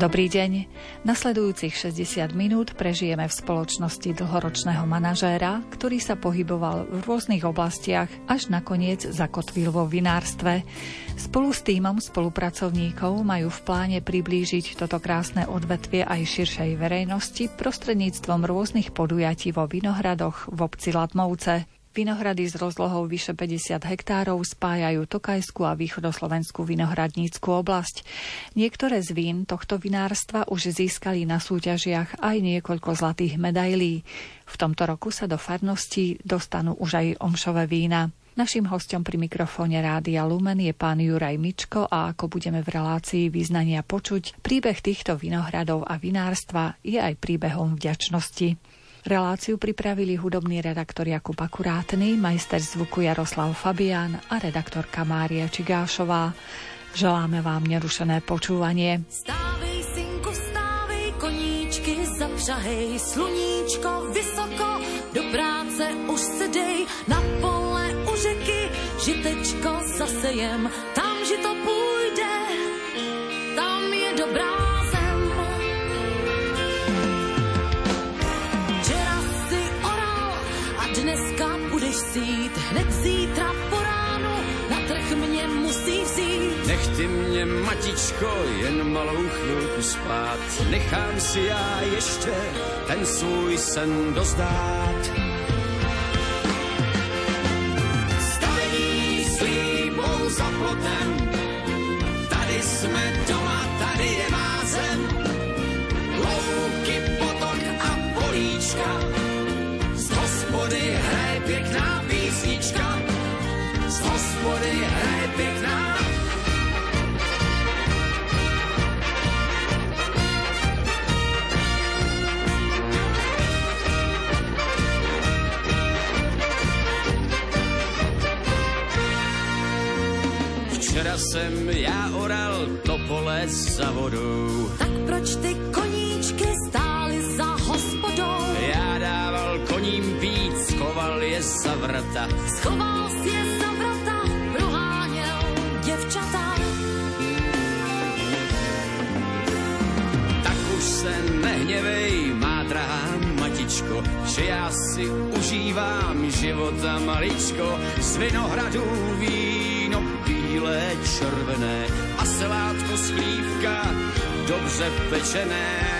Dobrý deň. Nasledujúcich 60 minút prežijeme v spoločnosti dlhoročného manažéra, ktorý sa pohyboval v rôznych oblastiach, až nakoniec zakotvil vo vinárstve. Spolu s týmom spolupracovníkov majú v pláne priblížiť toto krásne odvetvie aj širšej verejnosti prostredníctvom rôznych podujatí vo Vinohradoch v obci Latmovce. Vinohrady s rozlohou vyše 50 hektárov spájajú Tokajskú a východoslovenskú vinohradníckú oblasť. Niektoré z vín tohto vinárstva už získali na súťažiach aj niekoľko zlatých medailí. V tomto roku sa do farnosti dostanú už aj omšové vína. Naším hostom pri mikrofóne Rádia Lumen je pán Juraj Mičko a ako budeme v relácii význania počuť, príbeh týchto vinohradov a vinárstva je aj príbehom vďačnosti. Reláciu pripravili hudobný redaktor Jakub Akurátny, majster zvuku Jaroslav Fabián a redaktorka Mária Čigášová. Želáme vám nerušené počúvanie. Stávej, synku, stávej, koníčky zapřahej, sluníčko vysoko, do práce už se dej, na pole u řeky, žitečko zasejem, tam žito půjde, tam je dobrá ty mě, matičko, jen malou chvilku spát, nechám si já ještě ten svůj sen dozdát. Stavení slíbou za plotem, tady jsme doma, tady je má zem. Jsem já oral to pole za vodou. Tak proč ty koníčky stály za hospodou? Já dával koním pít, schoval je za vrata. Schoval si je za vrata, proháněl děvčata. Tak už se nehněvej, má drahá matičko, že já si užívám života maličko. Z vinohradů víno bílé, červené a selátko sklívka dobře pečené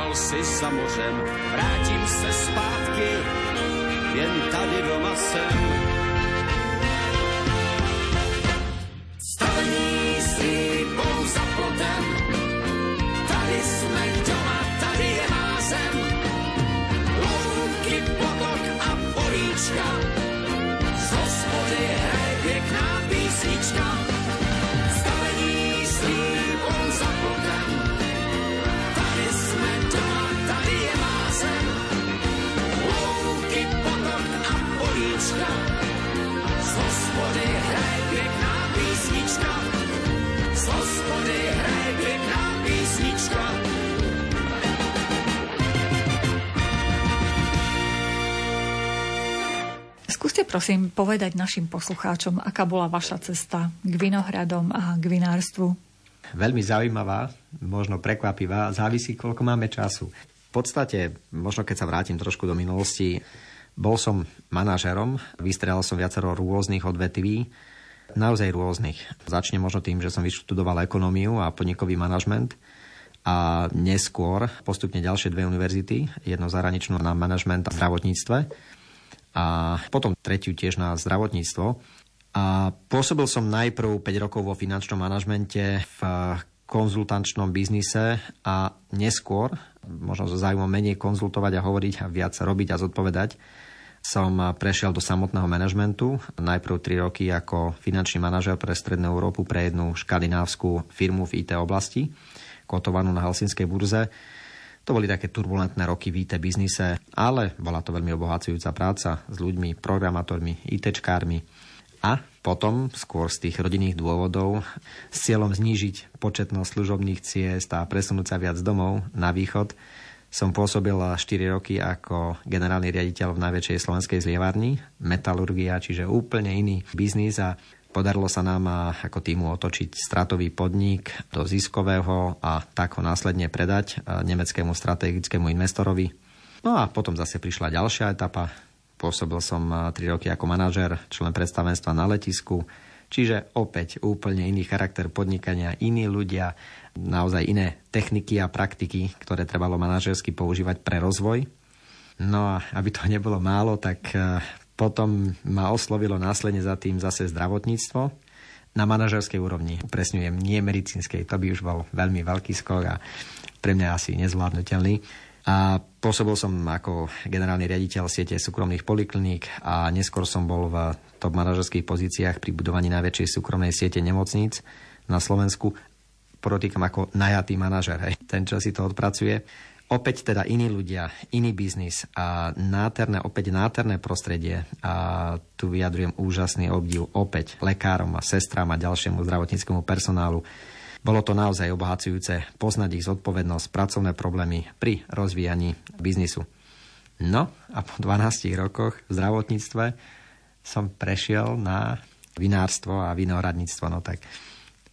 stýskal si za mořem. Vrátím se zpátky, jen tady doma jsem. Prosím povedať našim poslucháčom, aká bola vaša cesta k vinohradom a k vinárstvu? Veľmi zaujímavá, možno prekvapivá, závisí, koľko máme času. V podstate, možno keď sa vrátim trošku do minulosti, bol som manažerom, vystrelal som viacero rôznych odvetví, naozaj rôznych. Začnem možno tým, že som vyštudoval ekonómiu a podnikový manažment a neskôr postupne ďalšie dve univerzity, jedno zahraničnú na manažment a zdravotníctve a potom tretiu tiež na zdravotníctvo. A pôsobil som najprv 5 rokov vo finančnom manažmente v konzultančnom biznise a neskôr, možno so zájmom menej konzultovať a hovoriť a viac robiť a zodpovedať, som prešiel do samotného manažmentu. Najprv 3 roky ako finančný manažer pre Strednú Európu pre jednu škandinávskú firmu v IT oblasti, kotovanú na Helsinskej burze. To boli také turbulentné roky v IT biznise, ale bola to veľmi obohacujúca práca s ľuďmi, programátormi, ITčkármi a potom, skôr z tých rodinných dôvodov, s cieľom znížiť početnosť služobných ciest a presunúť sa viac domov na východ, som pôsobil 4 roky ako generálny riaditeľ v najväčšej slovenskej zlievárni, metalurgia, čiže úplne iný biznis a Podarilo sa nám ako týmu otočiť stratový podnik do ziskového a tak ho následne predať nemeckému strategickému investorovi. No a potom zase prišla ďalšia etapa, Pôsobil som 3 roky ako manažer, člen predstavenstva na letisku, čiže opäť úplne iný charakter podnikania, iní ľudia, naozaj iné techniky a praktiky, ktoré trebalo manažersky používať pre rozvoj. No a aby to nebolo málo, tak e, potom ma oslovilo následne za tým zase zdravotníctvo na manažerskej úrovni. Upresňujem, nie medicínskej, to by už bol veľmi veľký skok a pre mňa asi nezvládnutelný. A pôsobil som ako generálny riaditeľ siete súkromných polikliník a neskôr som bol v top manažerských pozíciách pri budovaní najväčšej súkromnej siete nemocníc na Slovensku. Podotýkam ako najatý manažer, hej. ten, čo si to odpracuje. Opäť teda iní ľudia, iný biznis a náterné, opäť náterné prostredie. A tu vyjadrujem úžasný obdiv opäť lekárom a sestram a ďalšiemu zdravotníckému personálu bolo to naozaj obohacujúce poznať ich zodpovednosť, pracovné problémy pri rozvíjaní biznisu. No a po 12 rokoch v zdravotníctve som prešiel na vinárstvo a vinohradníctvo. No tak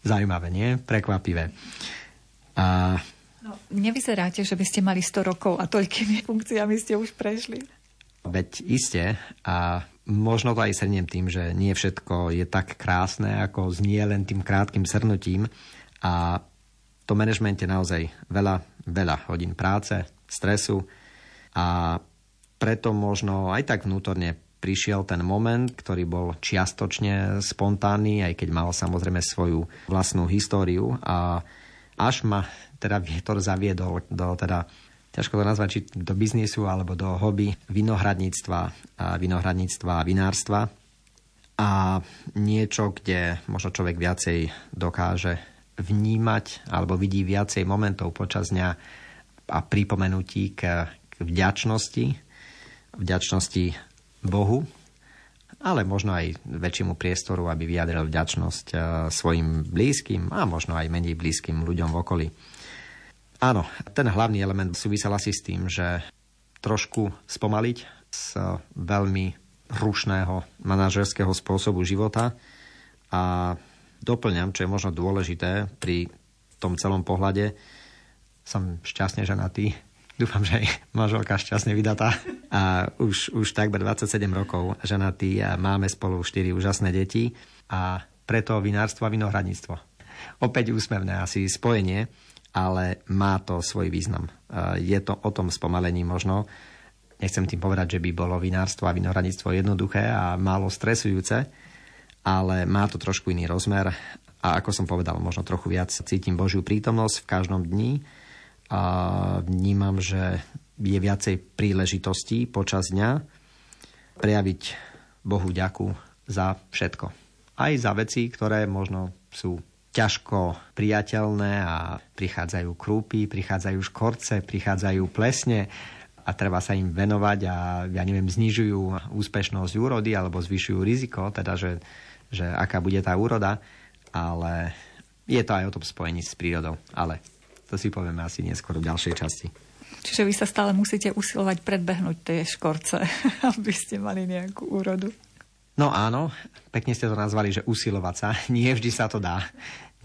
zaujímavé, nie? Prekvapivé. A... Nevyzeráte, že by ste mali 100 rokov a toľkými funkciami ste už prešli. Veď iste a možno to aj srniem tým, že nie všetko je tak krásne, ako znie len tým krátkým srnutím, a to manažmente naozaj veľa, veľa hodín práce, stresu. A preto možno aj tak vnútorne prišiel ten moment, ktorý bol čiastočne spontánny, aj keď mal samozrejme svoju vlastnú históriu. A až ma teda vietor zaviedol do teda ťažko to nazvať, či do biznisu alebo do hobby vinohradníctva, vinohradníctva a vinárstva. A niečo, kde možno človek viacej dokáže vnímať alebo vidí viacej momentov počas dňa a pripomenutí k, k vďačnosti, vďačnosti Bohu, ale možno aj väčšiemu priestoru, aby vyjadril vďačnosť e, svojim blízkym a možno aj menej blízkym ľuďom v okolí. Áno, ten hlavný element súvisel asi s tým, že trošku spomaliť z veľmi rušného manažerského spôsobu života a doplňam, čo je možno dôležité pri tom celom pohľade. Som šťastne ženatý. Dúfam, že aj manželka šťastne vydatá. A už, už takmer 27 rokov ženatý a máme spolu 4 úžasné deti. A preto vinárstvo a vinohradníctvo. Opäť úsmevné asi spojenie, ale má to svoj význam. Je to o tom spomalení možno. Nechcem tým povedať, že by bolo vinárstvo a vinohradníctvo jednoduché a málo stresujúce, ale má to trošku iný rozmer a ako som povedal, možno trochu viac cítim Božiu prítomnosť v každom dni a vnímam, že je viacej príležitostí počas dňa prejaviť Bohu ďaku za všetko. Aj za veci, ktoré možno sú ťažko priateľné a prichádzajú krúpy, prichádzajú škorce, prichádzajú plesne a treba sa im venovať a ja neviem, znižujú úspešnosť úrody alebo zvyšujú riziko, teda že že aká bude tá úroda, ale je to aj o tom spojení s prírodou. Ale to si povieme asi neskôr v ďalšej časti. Čiže vy sa stále musíte usilovať predbehnúť tie škorce, aby ste mali nejakú úrodu. No áno, pekne ste to nazvali, že usilovať sa. Nie vždy sa to dá.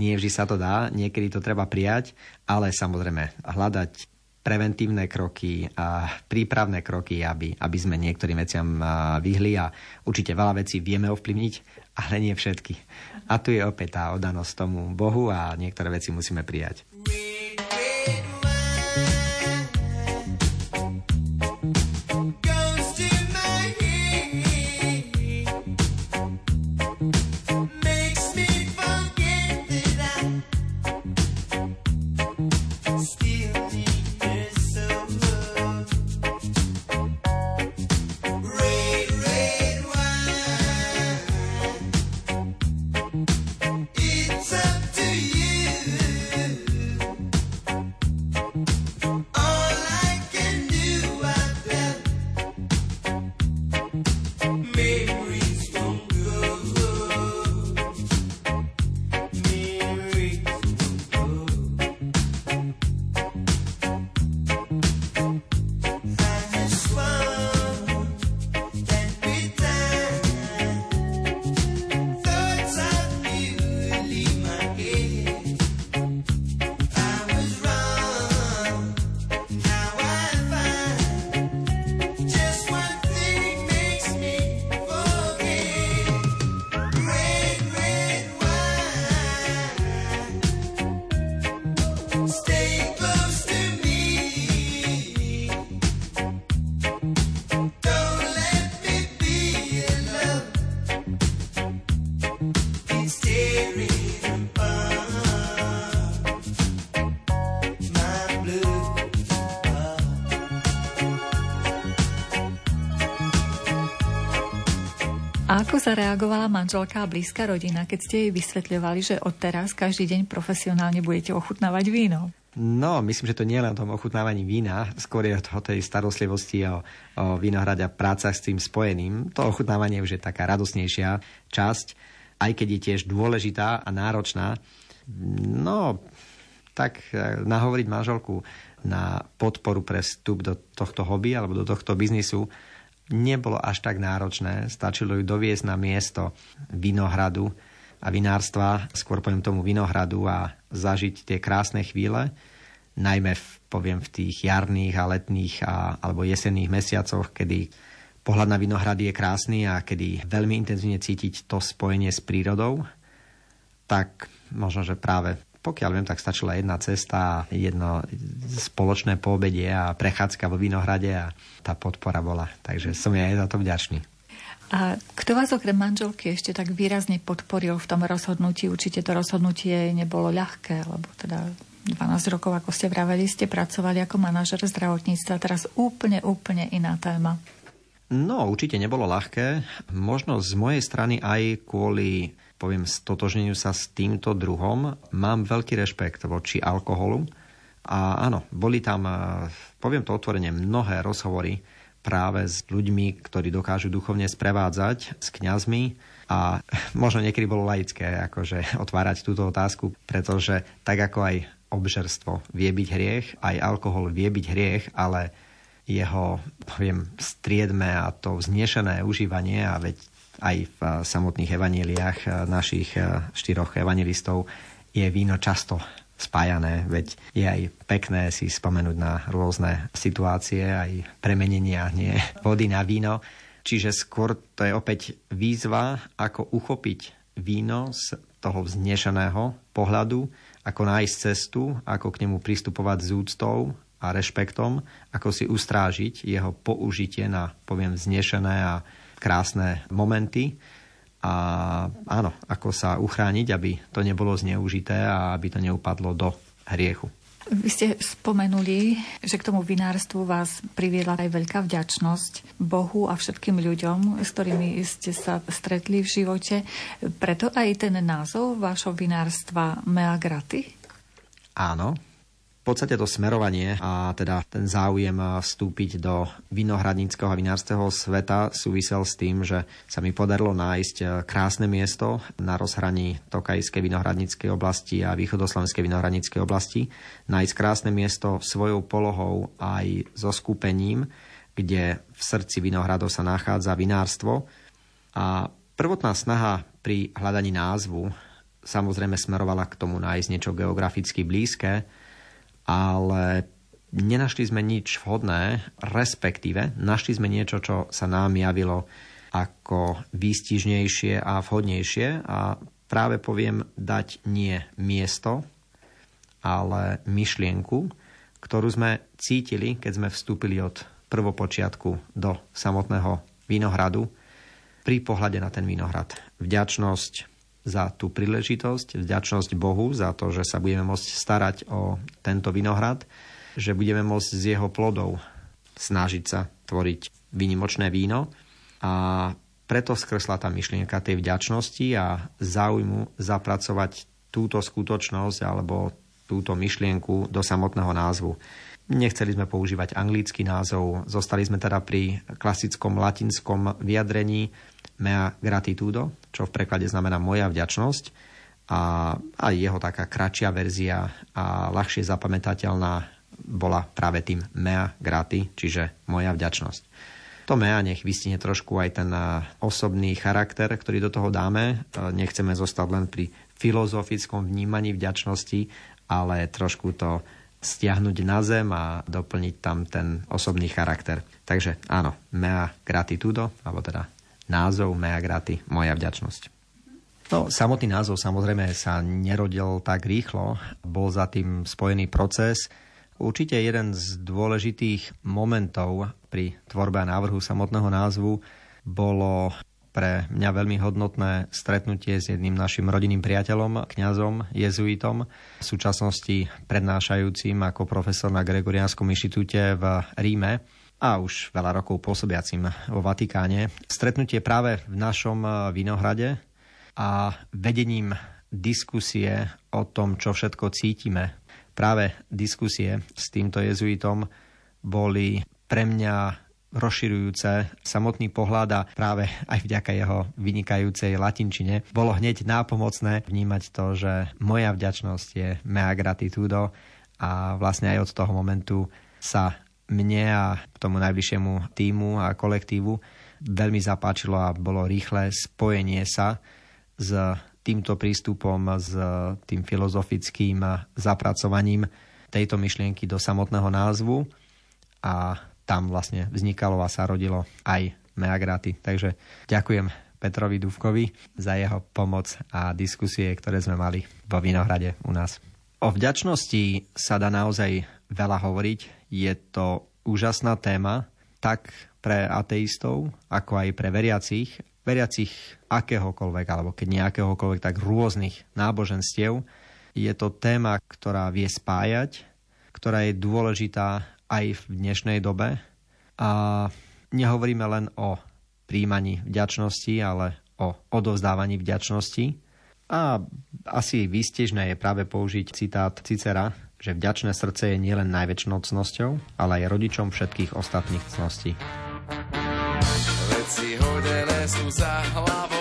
Nie vždy sa to dá, niekedy to treba prijať, ale samozrejme hľadať preventívne kroky a prípravné kroky, aby, aby sme niektorým veciam vyhli a určite veľa vecí vieme ovplyvniť, ale nie všetky. A tu je opäť tá odanosť tomu Bohu a niektoré veci musíme prijať. A ako zareagovala manželka a blízka rodina, keď ste jej vysvetľovali, že odteraz každý deň profesionálne budete ochutnávať víno? No, myslím, že to nie je len o tom ochutnávaní vína, skôr je o tej starostlivosti o, o vinohrad a práca s tým spojeným. To ochutnávanie už je taká radosnejšia časť, aj keď je tiež dôležitá a náročná. No, tak e, nahovoriť manželku na podporu pre vstup do tohto hobby alebo do tohto biznisu nebolo až tak náročné. Stačilo ju doviesť na miesto vinohradu, a vinárstva, skôr poviem tomu vinohradu a zažiť tie krásne chvíle, najmä v, poviem v tých jarných a letných a, alebo jesenných mesiacoch, kedy pohľad na vinohrady je krásny a kedy veľmi intenzívne cítiť to spojenie s prírodou, tak možno, že práve pokiaľ viem, tak stačila jedna cesta jedno spoločné poobedie a prechádzka vo vinohrade a tá podpora bola. Takže som ja aj za to vďačný. A kto vás okrem manželky ešte tak výrazne podporil v tom rozhodnutí? Určite to rozhodnutie nebolo ľahké, lebo teda 12 rokov, ako ste vraveli, ste pracovali ako manažer zdravotníctva. Teraz úplne, úplne iná téma. No, určite nebolo ľahké. Možno z mojej strany aj kvôli, poviem, stotožneniu sa s týmto druhom mám veľký rešpekt voči alkoholu. A áno, boli tam, poviem to otvorene, mnohé rozhovory, práve s ľuďmi, ktorí dokážu duchovne sprevádzať, s kňazmi a možno niekedy bolo laické akože otvárať túto otázku, pretože tak ako aj obžerstvo vie byť hriech, aj alkohol vie byť hriech, ale jeho, poviem, striedme a to vznešené užívanie a veď aj v samotných evaníliách našich štyroch evangelistov je víno často spájané, veď je aj pekné si spomenúť na rôzne situácie, aj premenenia nie vody na víno. Čiže skôr to je opäť výzva, ako uchopiť víno z toho vznešeného pohľadu, ako nájsť cestu, ako k nemu pristupovať s úctou a rešpektom, ako si ustrážiť jeho použitie na, poviem, vznešené a krásne momenty a áno, ako sa uchrániť, aby to nebolo zneužité a aby to neupadlo do hriechu. Vy ste spomenuli, že k tomu vinárstvu vás priviedla aj veľká vďačnosť Bohu a všetkým ľuďom, s ktorými ste sa stretli v živote. Preto aj ten názov vášho vinárstva Mea Graty? Áno, v podstate to smerovanie a teda ten záujem vstúpiť do vinohradníckého a vinárskeho sveta súvisel s tým, že sa mi podarilo nájsť e, krásne miesto na rozhraní Tokajskej vinohradníckej oblasti a východoslovenskej vinohradníckej oblasti. Nájsť krásne miesto svojou polohou aj so skúpením, kde v srdci vinohradov sa nachádza vinárstvo. A prvotná snaha pri hľadaní názvu samozrejme smerovala k tomu nájsť niečo geograficky blízke, ale nenašli sme nič vhodné, respektíve našli sme niečo, čo sa nám javilo ako výstižnejšie a vhodnejšie a práve poviem dať nie miesto, ale myšlienku, ktorú sme cítili, keď sme vstúpili od prvopočiatku do samotného vinohradu pri pohľade na ten vinohrad. Vďačnosť za tú príležitosť, vďačnosť Bohu za to, že sa budeme môcť starať o tento vinohrad, že budeme môcť z jeho plodov snažiť sa tvoriť výnimočné víno a preto skresla tá myšlienka tej vďačnosti a záujmu zapracovať túto skutočnosť alebo túto myšlienku do samotného názvu. Nechceli sme používať anglický názov, zostali sme teda pri klasickom latinskom vyjadrení mea gratitudo, čo v preklade znamená moja vďačnosť a aj jeho taká kratšia verzia a ľahšie zapamätateľná bola práve tým mea grati, čiže moja vďačnosť. To mea nech vystihne trošku aj ten osobný charakter, ktorý do toho dáme. Nechceme zostať len pri filozofickom vnímaní vďačnosti, ale trošku to stiahnuť na zem a doplniť tam ten osobný charakter. Takže áno, mea gratitudo, alebo teda názov Mea Graty, moja vďačnosť. No, samotný názov samozrejme sa nerodil tak rýchlo, bol za tým spojený proces. Určite jeden z dôležitých momentov pri tvorbe a návrhu samotného názvu bolo pre mňa veľmi hodnotné stretnutie s jedným našim rodinným priateľom, kňazom, jezuitom, v súčasnosti prednášajúcim ako profesor na Gregoriánskom inštitúte v Ríme. A už veľa rokov pôsobiacim vo Vatikáne. Stretnutie práve v našom eh, Vinohrade a vedením diskusie o tom, čo všetko cítime. Práve diskusie s týmto jezuitom boli pre mňa rozširujúce samotný pohľad a práve aj vďaka jeho vynikajúcej latinčine bolo hneď nápomocné vnímať to, že moja vďačnosť je mea gratitudo a vlastne aj od toho momentu sa mne a tomu najbližšiemu týmu a kolektívu veľmi zapáčilo a bolo rýchle spojenie sa s týmto prístupom, s tým filozofickým zapracovaním tejto myšlienky do samotného názvu a tam vlastne vznikalo a sa rodilo aj Meagraty. Takže ďakujem Petrovi Duvkovi za jeho pomoc a diskusie, ktoré sme mali vo Vinohrade u nás. O vďačnosti sa dá naozaj veľa hovoriť. Je to úžasná téma, tak pre ateistov, ako aj pre veriacich, veriacich akéhokoľvek, alebo keď nejakéhokoľvek, tak rôznych náboženstiev. Je to téma, ktorá vie spájať, ktorá je dôležitá aj v dnešnej dobe. A nehovoríme len o príjmaní vďačnosti, ale o odovzdávaní vďačnosti. A asi výstežné je práve použiť citát Cicera, že vďačné srdce je nielen najväčšnou cnosťou, ale aj rodičom všetkých ostatných cností. Veci hodené sú za hlavou,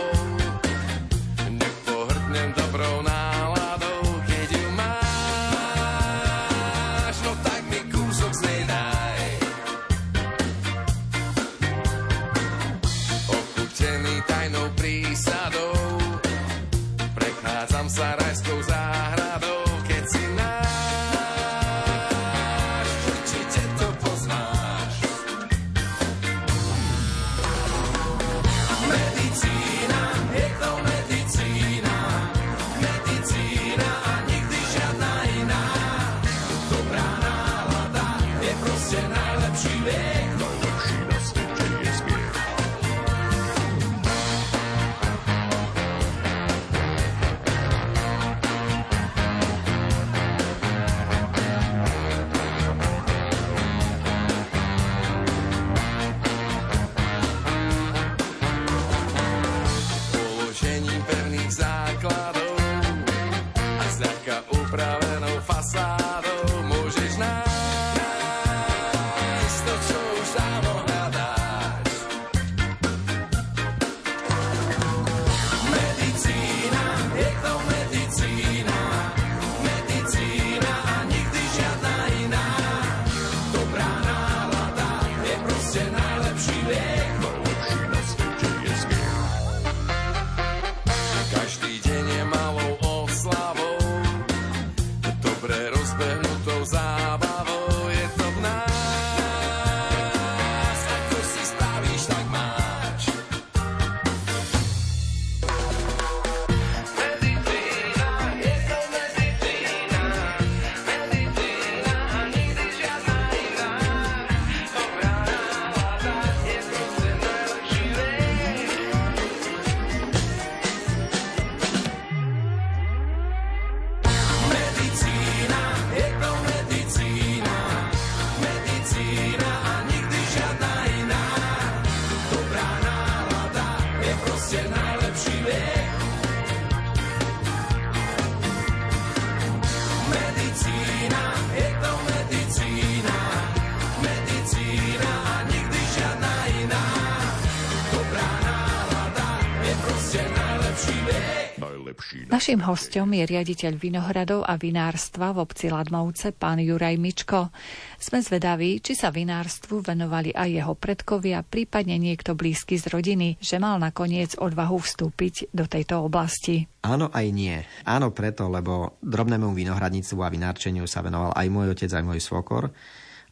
Naším hostom je riaditeľ vinohradov a vinárstva v obci Ladmovce, pán Juraj Mičko. Sme zvedaví, či sa vinárstvu venovali aj jeho predkovia, prípadne niekto blízky z rodiny, že mal nakoniec odvahu vstúpiť do tejto oblasti. Áno aj nie. Áno preto, lebo drobnému vinohradníctvu a vinárčeniu sa venoval aj môj otec, aj môj svokor,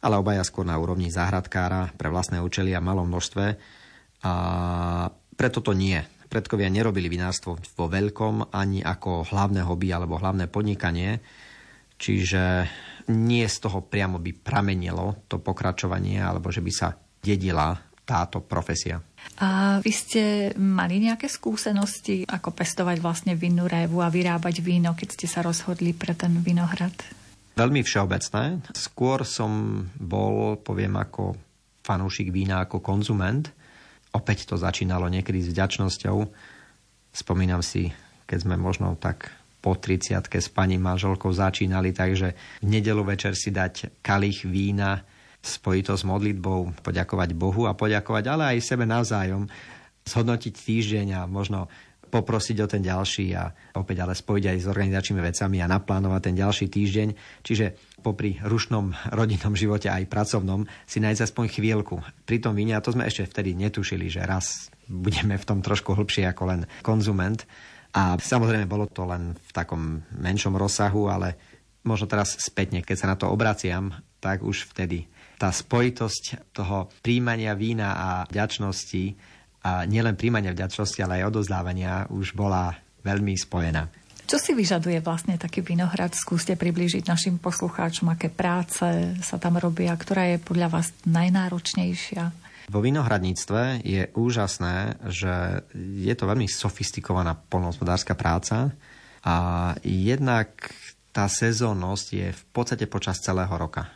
ale obaja skôr na úrovni záhradkára pre vlastné účely a malom množstve. A preto to nie predkovia nerobili vinárstvo vo veľkom ani ako hlavné hobby alebo hlavné podnikanie, čiže nie z toho priamo by pramenilo to pokračovanie alebo že by sa dedila táto profesia. A vy ste mali nejaké skúsenosti, ako pestovať vlastne vinnú révu a vyrábať víno, keď ste sa rozhodli pre ten vinohrad? Veľmi všeobecné. Skôr som bol, poviem, ako fanúšik vína ako konzument. Opäť to začínalo niekedy s vďačnosťou. Spomínam si, keď sme možno tak po 30 s pani manželkou začínali, takže v nedelu večer si dať kalich vína, spojiť to s modlitbou, poďakovať Bohu a poďakovať, ale aj sebe navzájom, zhodnotiť týždeň a možno poprosiť o ten ďalší a opäť ale spojiť aj s organizačnými vecami a naplánovať ten ďalší týždeň. Čiže popri rušnom rodinnom živote aj pracovnom si nájsť aspoň chvíľku. Pri tom víne, a to sme ešte vtedy netušili, že raz budeme v tom trošku hlbšie ako len konzument. A samozrejme bolo to len v takom menšom rozsahu, ale možno teraz spätne, keď sa na to obraciam, tak už vtedy tá spojitosť toho príjmania vína a vďačnosti a nielen príjmania vďačnosti, ale aj odozdávania už bola veľmi spojená. Čo si vyžaduje vlastne taký vinohrad? Skúste priblížiť našim poslucháčom, aké práce sa tam robia, ktorá je podľa vás najnáročnejšia? Vo vinohradníctve je úžasné, že je to veľmi sofistikovaná polnohospodárska práca a jednak tá sezónnosť je v podstate počas celého roka.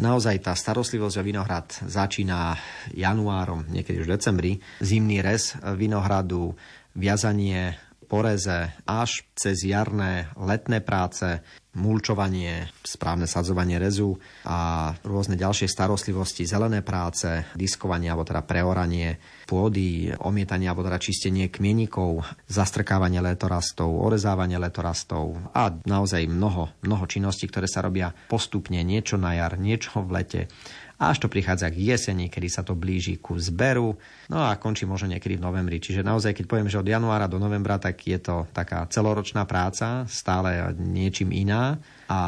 Naozaj tá starostlivosť o vinohrad začína januárom, niekedy už v decembri. Zimný rez vinohradu, viazanie poreze až cez jarné, letné práce, mulčovanie, správne sadzovanie rezu a rôzne ďalšie starostlivosti, zelené práce, diskovanie alebo teda preoranie pôdy, omietanie alebo teda čistenie kmienikov, zastrkávanie letorastov, orezávanie letorastov a naozaj mnoho, mnoho činností, ktoré sa robia postupne, niečo na jar, niečo v lete až to prichádza k jeseni, kedy sa to blíži ku zberu, no a končí možno niekedy v novembri. Čiže naozaj, keď poviem, že od januára do novembra, tak je to taká celoročná práca, stále niečím iná a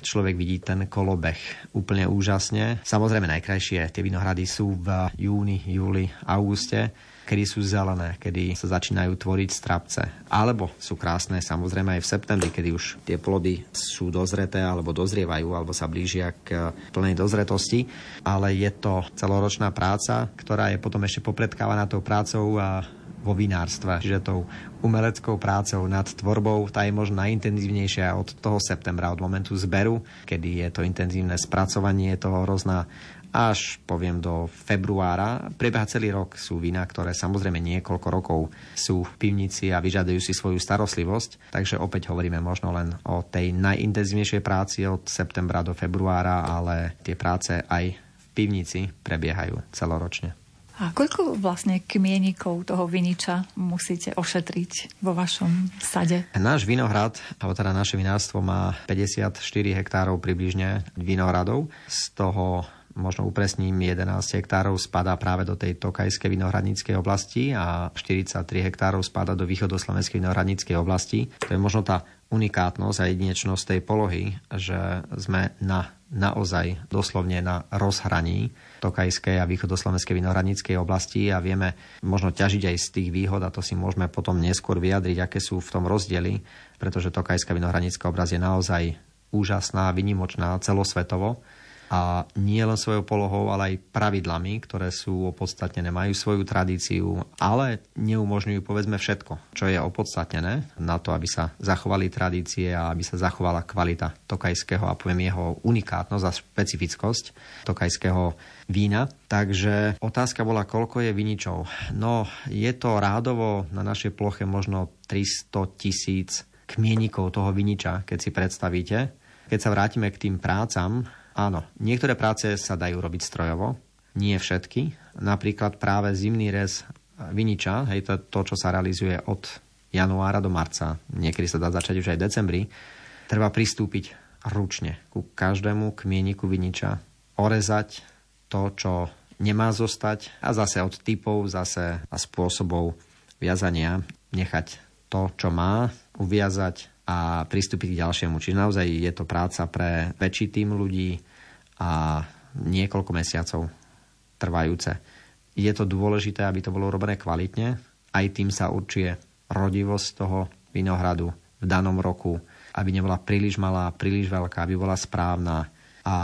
človek vidí ten kolobeh úplne úžasne. Samozrejme najkrajšie tie vinohrady sú v júni, júli, auguste, kedy sú zelené, kedy sa začínajú tvoriť strapce. Alebo sú krásne samozrejme aj v septembri, kedy už tie plody sú dozreté alebo dozrievajú alebo sa blížia k plnej dozretosti. Ale je to celoročná práca, ktorá je potom ešte popredkávaná tou prácou a vo vinárstve, čiže tou umeleckou prácou nad tvorbou, tá je možno najintenzívnejšia od toho septembra, od momentu zberu, kedy je to intenzívne spracovanie toho hrozná až poviem do februára. Prebieha celý rok sú vína, ktoré samozrejme niekoľko rokov sú v pivnici a vyžadujú si svoju starostlivosť. Takže opäť hovoríme možno len o tej najintenzívnejšej práci od septembra do februára, ale tie práce aj v pivnici prebiehajú celoročne. A koľko vlastne kmienikov toho viniča musíte ošetriť vo vašom sade? Náš vinohrad, alebo teda naše vinárstvo má 54 hektárov približne vinohradov. Z toho možno upresním, 11 hektárov spadá práve do tej tokajskej vinohradníckej oblasti a 43 hektárov spadá do východoslovenskej vinohradníckej oblasti. To je možno tá unikátnosť a jedinečnosť tej polohy, že sme na, naozaj doslovne na rozhraní Tokajskej a východoslovenskej vinohradníckej oblasti a vieme možno ťažiť aj z tých výhod a to si môžeme potom neskôr vyjadriť, aké sú v tom rozdiely, pretože Tokajská vinohradnícka oblasť je naozaj úžasná, vynimočná celosvetovo a nie len svojou polohou, ale aj pravidlami, ktoré sú opodstatnené, majú svoju tradíciu, ale neumožňujú povedzme všetko, čo je opodstatnené na to, aby sa zachovali tradície a aby sa zachovala kvalita tokajského a poviem jeho unikátnosť a špecifickosť tokajského vína. Takže otázka bola, koľko je viničov. No, je to rádovo na našej ploche možno 300 tisíc kmienikov toho viniča, keď si predstavíte. Keď sa vrátime k tým prácam, Áno, niektoré práce sa dajú robiť strojovo, nie všetky. Napríklad práve zimný rez viniča, hej, to, to, čo sa realizuje od januára do marca, niekedy sa dá začať už aj v decembri, treba pristúpiť ručne ku každému kmieniku viniča, orezať to, čo nemá zostať a zase od typov, zase a spôsobov viazania nechať to, čo má, uviazať a pristúpiť k ďalšiemu. Čiže naozaj je to práca pre väčší tým ľudí a niekoľko mesiacov trvajúce. Je to dôležité, aby to bolo robené kvalitne, aj tým sa určuje rodivosť toho vinohradu v danom roku, aby nebola príliš malá, príliš veľká, aby bola správna a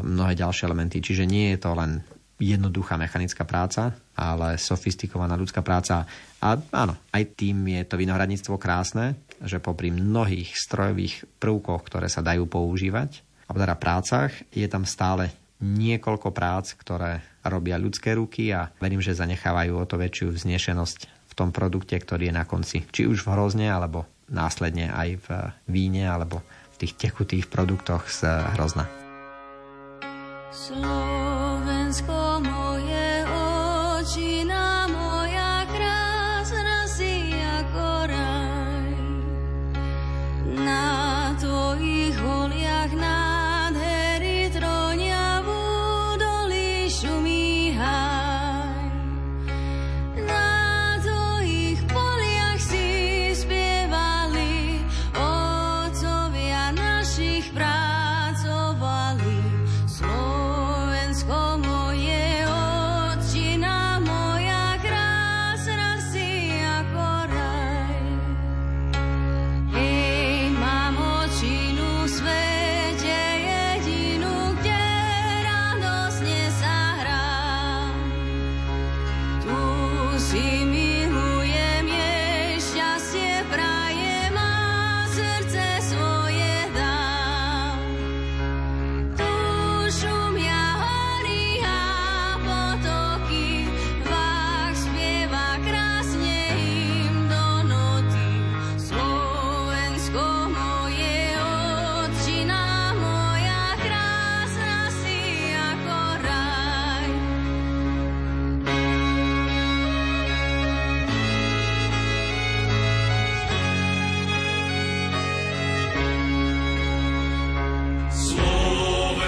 mnohé ďalšie elementy. Čiže nie je to len jednoduchá mechanická práca, ale sofistikovaná ľudská práca. A áno, aj tým je to vinohradníctvo krásne, že popri mnohých strojových prvkoch, ktoré sa dajú používať, alebo teda prácach, je tam stále niekoľko prác, ktoré robia ľudské ruky a verím, že zanechávajú o to väčšiu vznešenosť v tom produkte, ktorý je na konci. Či už v hrozne, alebo následne aj v víne, alebo v tých tekutých produktoch z hrozna. Slovensko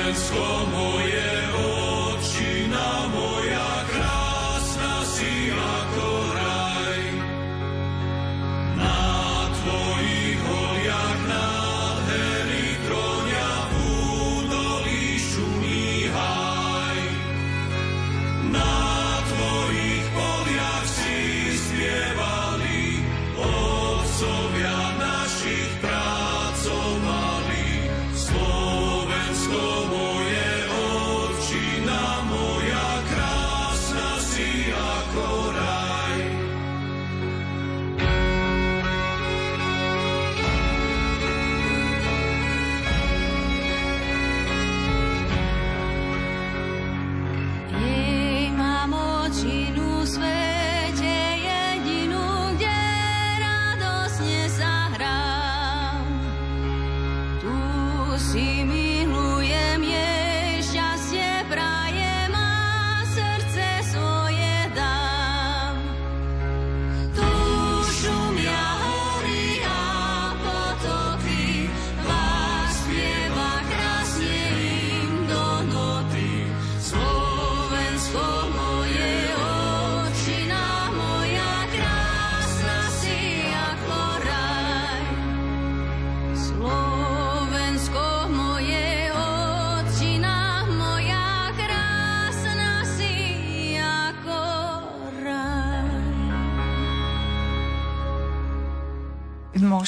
Slovenskom, moje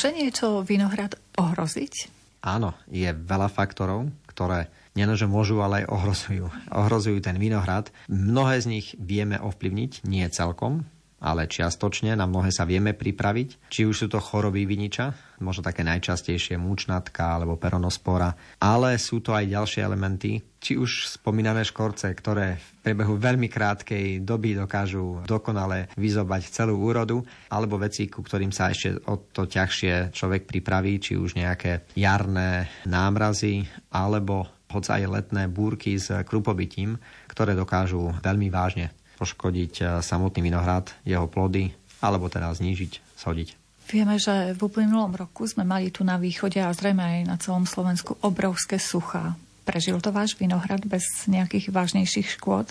Môže niečo vinohrad ohroziť? Áno, je veľa faktorov, ktoré nielenže môžu, ale aj ohrozujú. Ohrozujú ten vinohrad. Mnohé z nich vieme ovplyvniť, nie celkom, ale čiastočne na mnohé sa vieme pripraviť. Či už sú to choroby viniča, možno také najčastejšie múčnatka alebo peronospora, ale sú to aj ďalšie elementy, či už spomínané škorce, ktoré v priebehu veľmi krátkej doby dokážu dokonale vyzobať celú úrodu, alebo veci, ku ktorým sa ešte o to ťažšie človek pripraví, či už nejaké jarné námrazy, alebo hoď aj letné búrky s krupobytím, ktoré dokážu veľmi vážne poškodiť eh, samotný vinohrad, jeho plody, alebo teda znížiť, shodiť. Vieme, že v uplynulom roku sme mali tu na východe a zrejme aj na celom Slovensku obrovské suchá. Prežil to váš vinohrad bez nejakých vážnejších škôd?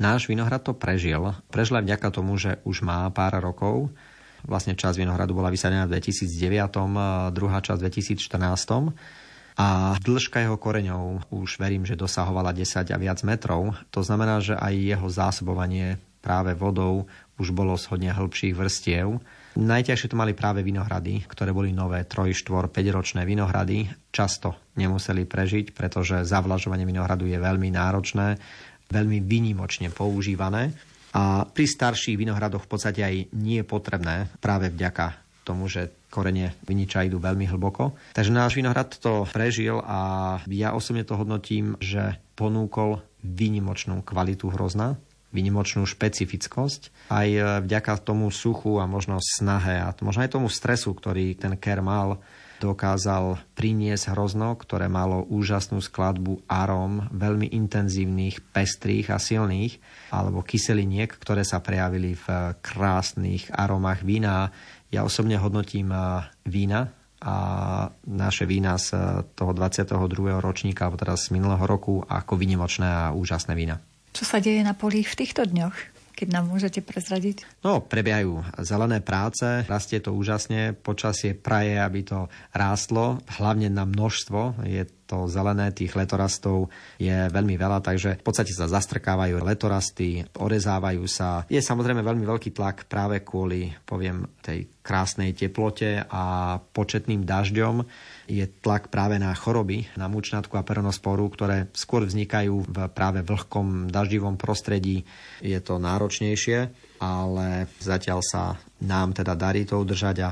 Náš vinohrad to prežil. Prežil aj vďaka tomu, že už má pár rokov. Vlastne časť vinohradu bola vysadená v 2009, druhá časť v 2014 a dĺžka jeho koreňov už verím, že dosahovala 10 a viac metrov. To znamená, že aj jeho zásobovanie práve vodou už bolo z hodne hĺbších vrstiev. Najťažšie to mali práve vinohrady, ktoré boli nové 3, 4, 5 ročné vinohrady. Často nemuseli prežiť, pretože zavlažovanie vinohradu je veľmi náročné, veľmi vynimočne používané. A pri starších vinohradoch v podstate aj nie je potrebné práve vďaka tomu, že korene viniča idú veľmi hlboko. Takže náš vinohrad to prežil a ja osobne to hodnotím, že ponúkol výnimočnú kvalitu hrozna, výnimočnú špecifickosť. Aj vďaka tomu suchu a možno snahe a možno aj tomu stresu, ktorý ten ker mal, dokázal priniesť hrozno, ktoré malo úžasnú skladbu arom, veľmi intenzívnych, pestrých a silných, alebo kyseliniek, ktoré sa prejavili v krásnych aromách vína. Ja osobne hodnotím vína a naše vína z toho 22. ročníka, alebo teda z minulého roku, ako vynimočné a úžasné vína. Čo sa deje na poli v týchto dňoch? keď nám môžete prezradiť? No, prebiehajú zelené práce, rastie to úžasne, počasie praje, aby to rástlo, hlavne na množstvo. Je to zelené, tých letorastov je veľmi veľa, takže v podstate sa zastrkávajú letorasty, orezávajú sa. Je samozrejme veľmi veľký tlak práve kvôli, poviem, tej krásnej teplote a početným dažďom. Je tlak práve na choroby, na mučnatku a peronosporu, ktoré skôr vznikajú v práve vlhkom daždivom prostredí. Je to náročnejšie, ale zatiaľ sa nám teda darí to udržať a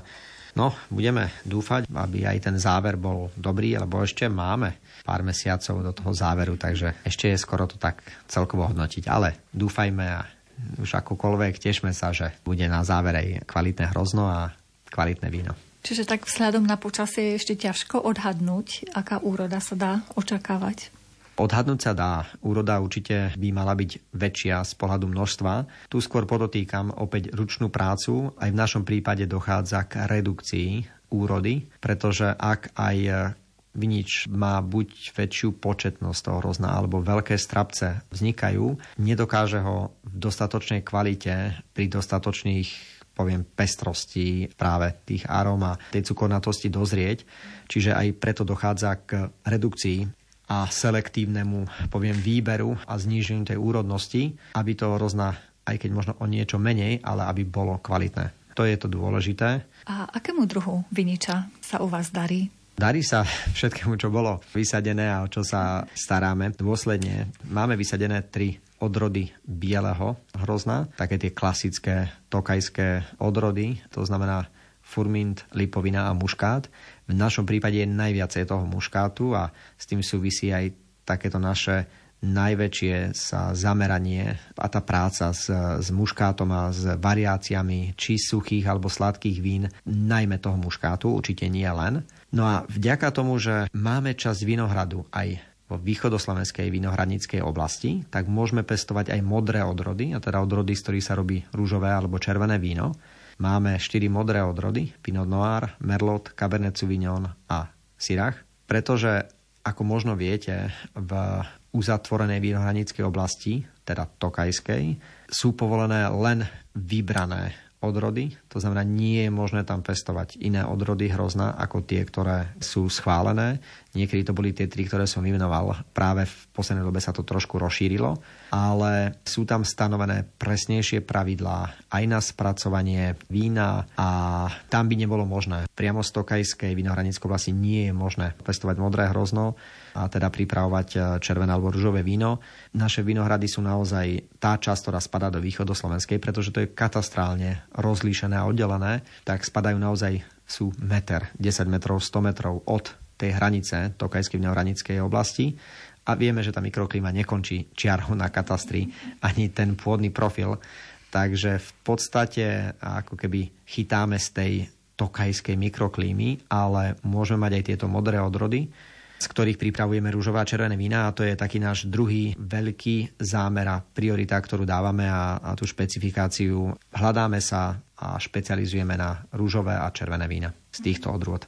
No, budeme dúfať, aby aj ten záver bol dobrý, lebo ešte máme pár mesiacov do toho záveru, takže ešte je skoro to tak celkovo hodnotiť. Ale dúfajme a už akokoľvek tešme sa, že bude na závere aj kvalitné hrozno a kvalitné víno. Čiže tak vzhľadom na počasie je ešte ťažko odhadnúť, aká úroda sa dá očakávať? Odhadnúť sa dá. Úroda určite by mala byť väčšia z pohľadu množstva. Tu skôr podotýkam opäť ručnú prácu. Aj v našom prípade dochádza k redukcii úrody, pretože ak aj vinič má buď väčšiu početnosť toho hrozna, alebo veľké strapce vznikajú, nedokáže ho v dostatočnej kvalite pri dostatočných poviem, pestrosti práve tých arom a tej cukornatosti dozrieť. Čiže aj preto dochádza k redukcii a selektívnemu, poviem, výberu a zníženiu tej úrodnosti, aby to rozna, aj keď možno o niečo menej, ale aby bolo kvalitné. To je to dôležité. A akému druhu viniča sa u vás darí? Darí sa všetkému, čo bolo vysadené a o čo sa staráme. Dôsledne máme vysadené tri odrody bieleho hrozna, také tie klasické tokajské odrody, to znamená furmint, lipovina a muškát. V našom prípade je najviacej toho muškátu a s tým súvisí aj takéto naše najväčšie sa zameranie a tá práca s, s muškátom a s variáciami či suchých alebo sladkých vín, najmä toho muškátu, určite nie len. No a vďaka tomu, že máme časť vinohradu aj vo východoslovenskej vinohradníckej oblasti, tak môžeme pestovať aj modré odrody, a teda odrody, z ktorých sa robí rúžové alebo červené víno. Máme 4 modré odrody, Pinot Noir, Merlot, Cabernet Sauvignon a Syrah, pretože ako možno viete, v uzatvorenej vinohradníckej oblasti, teda Tokajskej, sú povolené len vybrané odrody, to znamená, nie je možné tam pestovať iné odrody hrozna ako tie, ktoré sú schválené. Niekedy to boli tie tri, ktoré som vymenoval. Práve v poslednej dobe sa to trošku rozšírilo, ale sú tam stanovené presnejšie pravidlá aj na spracovanie vína a tam by nebolo možné. Priamo z Tokajskej vinohradníckej oblasti nie je možné pestovať modré hrozno a teda pripravovať e, červené alebo rúžové víno. Naše vinohrady sú naozaj tá časť, ktorá spadá do východoslovenskej, pretože to je katastrálne rozlíšené oddelené, tak spadajú naozaj sú meter, 10 metrov, 100 metrov od tej hranice Tokajskej vinohradníckej oblasti a vieme, že tá mikroklíma nekončí čiarho na katastri ani ten pôdny profil. Takže v podstate ako keby chytáme z tej tokajskej mikroklímy, ale môžeme mať aj tieto modré odrody, z ktorých pripravujeme rúžové a červené vína a to je taký náš druhý veľký zámer a priorita, ktorú dávame a, a tú špecifikáciu. Hľadáme sa a špecializujeme na rúžové a červené vína z týchto odrôd.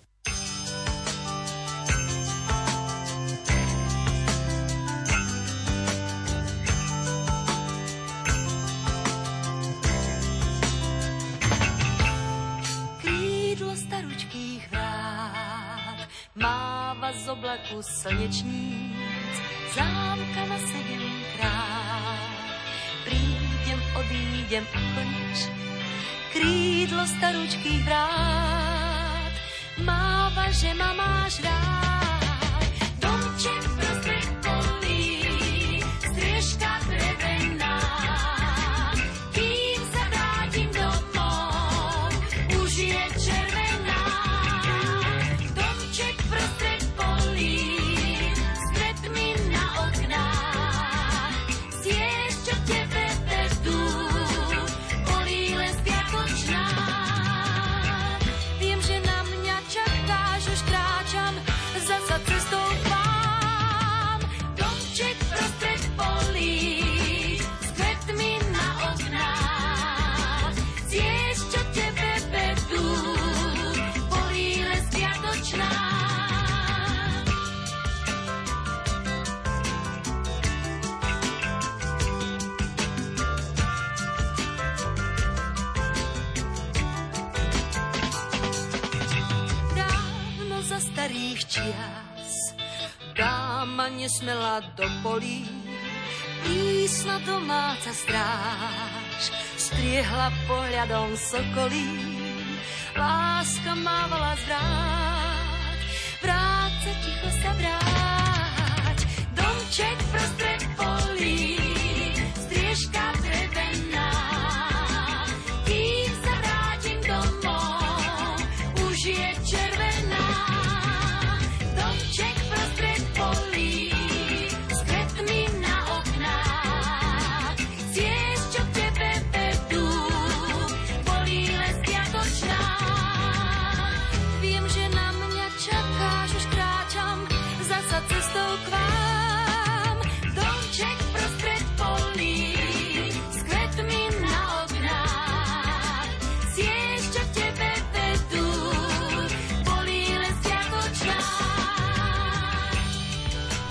oblaku slnečníc, zámkama sedemkrát. Prídem, odídem ako nič, krídlo staručkých vrát, máva, že ma máš rád. Domáca stráž striehla pohľadom sokolí. Láska mávala zvrát,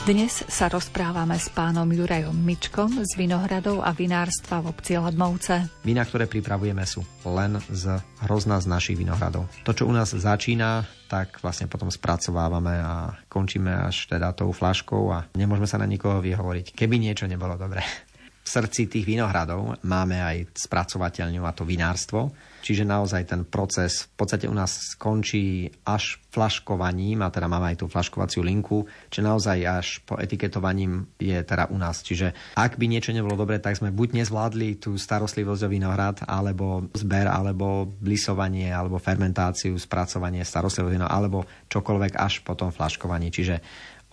Dnes sa rozprávame s pánom Jurajom Mičkom z Vinohradov a vinárstva v obci Ladmovce. Vína, ktoré pripravujeme sú len z hrozna z našich vinohradov. To, čo u nás začína, tak vlastne potom spracovávame a končíme až teda tou flaškou a nemôžeme sa na nikoho vyhovoriť, keby niečo nebolo dobré. V srdci tých vinohradov máme aj spracovateľňu a to vinárstvo, Čiže naozaj ten proces v podstate u nás skončí až flaškovaním, a teda máme aj tú flaškovaciu linku, čiže naozaj až po etiketovaním je teda u nás. Čiže ak by niečo nebolo dobre, tak sme buď nezvládli tú starostlivosť o vinohrad, alebo zber, alebo blisovanie, alebo fermentáciu, spracovanie, starostlivosť alebo čokoľvek až po tom flaškovaní. Čiže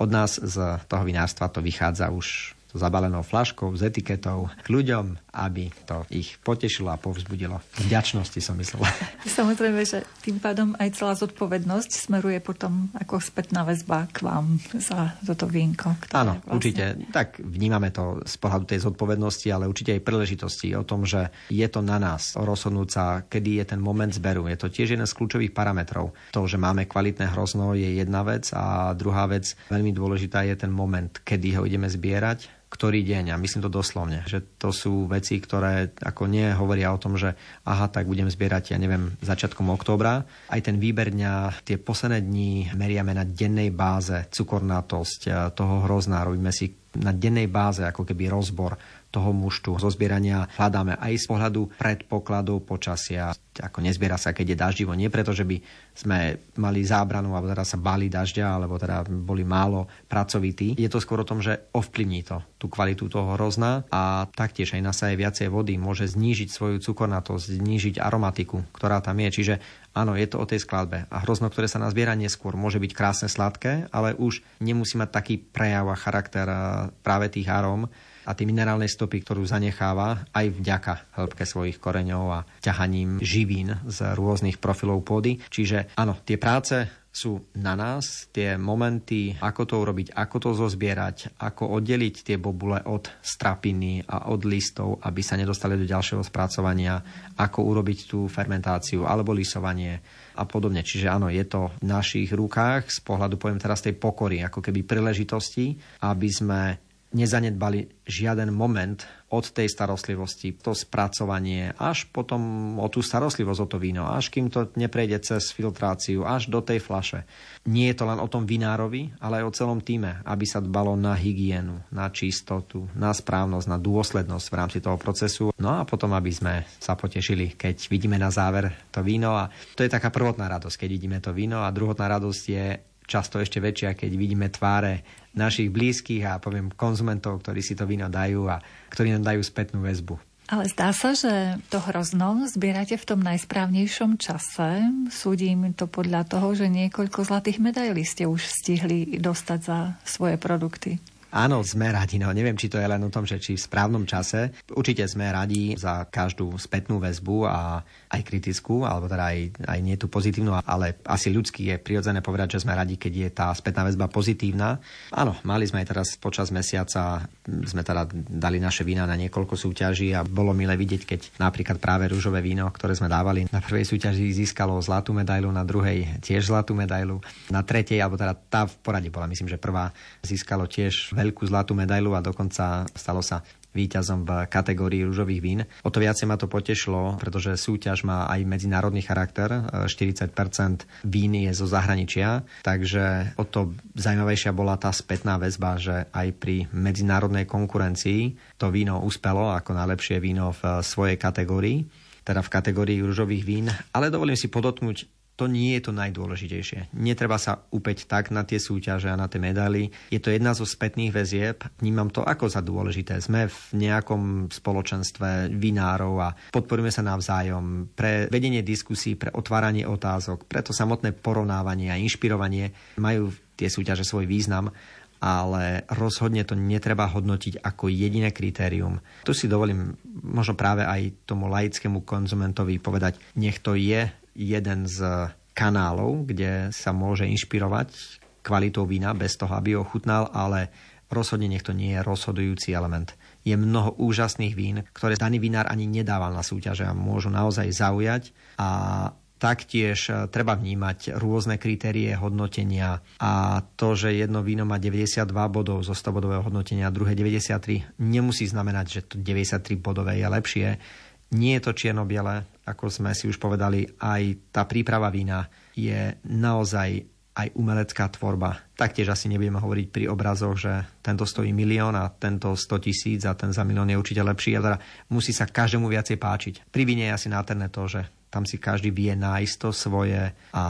od nás z toho vinárstva to vychádza už zabalenou flaškou, s etiketou k ľuďom, aby to ich potešilo a povzbudilo. Vďačnosti som myslel. Samozrejme, že tým pádom aj celá zodpovednosť smeruje potom ako spätná väzba k vám za toto vínko. Áno, vlastne... určite. Tak vnímame to z pohľadu tej zodpovednosti, ale určite aj príležitosti o tom, že je to na nás rozhodnúť sa, kedy je ten moment zberu. Je to tiež jeden z kľúčových parametrov. To, že máme kvalitné hrozno, je jedna vec a druhá vec, veľmi dôležitá je ten moment, kedy ho ideme zbierať ktorý deň. A myslím to doslovne, že to sú veci, ktoré ako nie hovoria o tom, že aha, tak budem zbierať, ja neviem, začiatkom októbra. Aj ten výber dňa, tie posledné dní meriame na dennej báze cukornatosť eh, toho hrozná, robíme si na dennej báze ako keby rozbor toho muštu zo zbierania hľadáme aj z pohľadu predpokladov počasia. Ako nezbiera sa, keď je daždivo. Nie preto, že by sme mali zábranu, alebo teda sa bali dažďa, alebo teda boli málo pracovití. Je to skôr o tom, že ovplyvní to tú kvalitu toho hrozna a taktiež aj nasaje viacej vody môže znížiť svoju cukornatosť, znížiť aromatiku, ktorá tam je. Čiže áno, je to o tej skladbe. A hrozno, ktoré sa nazbiera neskôr, môže byť krásne sladké, ale už nemusí mať taký prejav a charakter práve tých arom, a tie minerálnej stopy, ktorú zanecháva aj vďaka hĺbke svojich koreňov a ťahaním živín z rôznych profilov pôdy. Čiže áno, tie práce sú na nás, tie momenty, ako to urobiť, ako to zozbierať, ako oddeliť tie bobule od strapiny a od listov, aby sa nedostali do ďalšieho spracovania, ako urobiť tú fermentáciu alebo lisovanie a podobne. Čiže áno, je to v našich rukách z pohľadu, poviem teraz, tej pokory, ako keby príležitosti, aby sme nezanedbali žiaden moment od tej starostlivosti, to spracovanie, až potom o tú starostlivosť o to víno, až kým to neprejde cez filtráciu, až do tej flaše. Nie je to len o tom vinárovi, ale aj o celom týme, aby sa dbalo na hygienu, na čistotu, na správnosť, na dôslednosť v rámci toho procesu. No a potom, aby sme sa potešili, keď vidíme na záver to víno. A to je taká prvotná radosť, keď vidíme to víno. A druhotná radosť je často ešte väčšia, keď vidíme tváre našich blízkych a poviem konzumentov, ktorí si to víno dajú a ktorí nám dajú spätnú väzbu. Ale zdá sa, že to hrozno zbierate v tom najsprávnejšom čase. Súdim to podľa toho, že niekoľko zlatých medailí ste už stihli dostať za svoje produkty. Áno, sme radi. No, neviem, či to je len o tom, že či v správnom čase. Určite sme radi za každú spätnú väzbu a aj kritickú, alebo teda aj, aj nie tú pozitívnu, ale asi ľudský je prirodzené povedať, že sme radi, keď je tá spätná väzba pozitívna. Áno, mali sme aj teraz počas mesiaca, sme teda dali naše vína na niekoľko súťaží a bolo milé vidieť, keď napríklad práve rúžové víno, ktoré sme dávali na prvej súťaži, získalo zlatú medailu, na druhej tiež zlatú medailu, na tretej, alebo teda tá v poradí bola, myslím, že prvá získalo tiež veľkú zlatú medailu a dokonca stalo sa víťazom v kategórii rúžových vín. O to viacej ma to potešilo, pretože súťaž má aj medzinárodný charakter. 40% vín je zo zahraničia, takže o to zaujímavejšia bola tá spätná väzba, že aj pri medzinárodnej konkurencii to víno uspelo ako najlepšie víno v svojej kategórii teda v kategórii rúžových vín, ale dovolím si podotknúť to nie je to najdôležitejšie. Netreba sa upäť tak na tie súťaže a na tie medaily. Je to jedna zo spätných väzieb. Vnímam to ako za dôležité. Sme v nejakom spoločenstve vinárov a podporujeme sa navzájom pre vedenie diskusí, pre otváranie otázok, pre to samotné porovnávanie a inšpirovanie majú tie súťaže svoj význam ale rozhodne to netreba hodnotiť ako jediné kritérium. Tu si dovolím možno práve aj tomu laickému konzumentovi povedať, nech to je jeden z kanálov, kde sa môže inšpirovať kvalitou vína bez toho, aby ho chutnal, ale rozhodne nech to nie je rozhodujúci element. Je mnoho úžasných vín, ktoré daný vinár ani nedával na súťaže a môžu naozaj zaujať a Taktiež e, treba vnímať rôzne kritérie hodnotenia a to, že jedno víno má 92 bodov zo 100 bodového hodnotenia a druhé 93, nemusí znamenať, že to 93 bodové je lepšie. Nie je to čierno-biele, ako sme si už povedali, aj tá príprava vína je naozaj aj umelecká tvorba. Taktiež asi nebudeme hovoriť pri obrazoch, že tento stojí milión a tento 100 tisíc a ten za milión je určite lepší. A teda musí sa každému viacej páčiť. Pri víne je asi nádherné to, že tam si každý vie nájsť to svoje a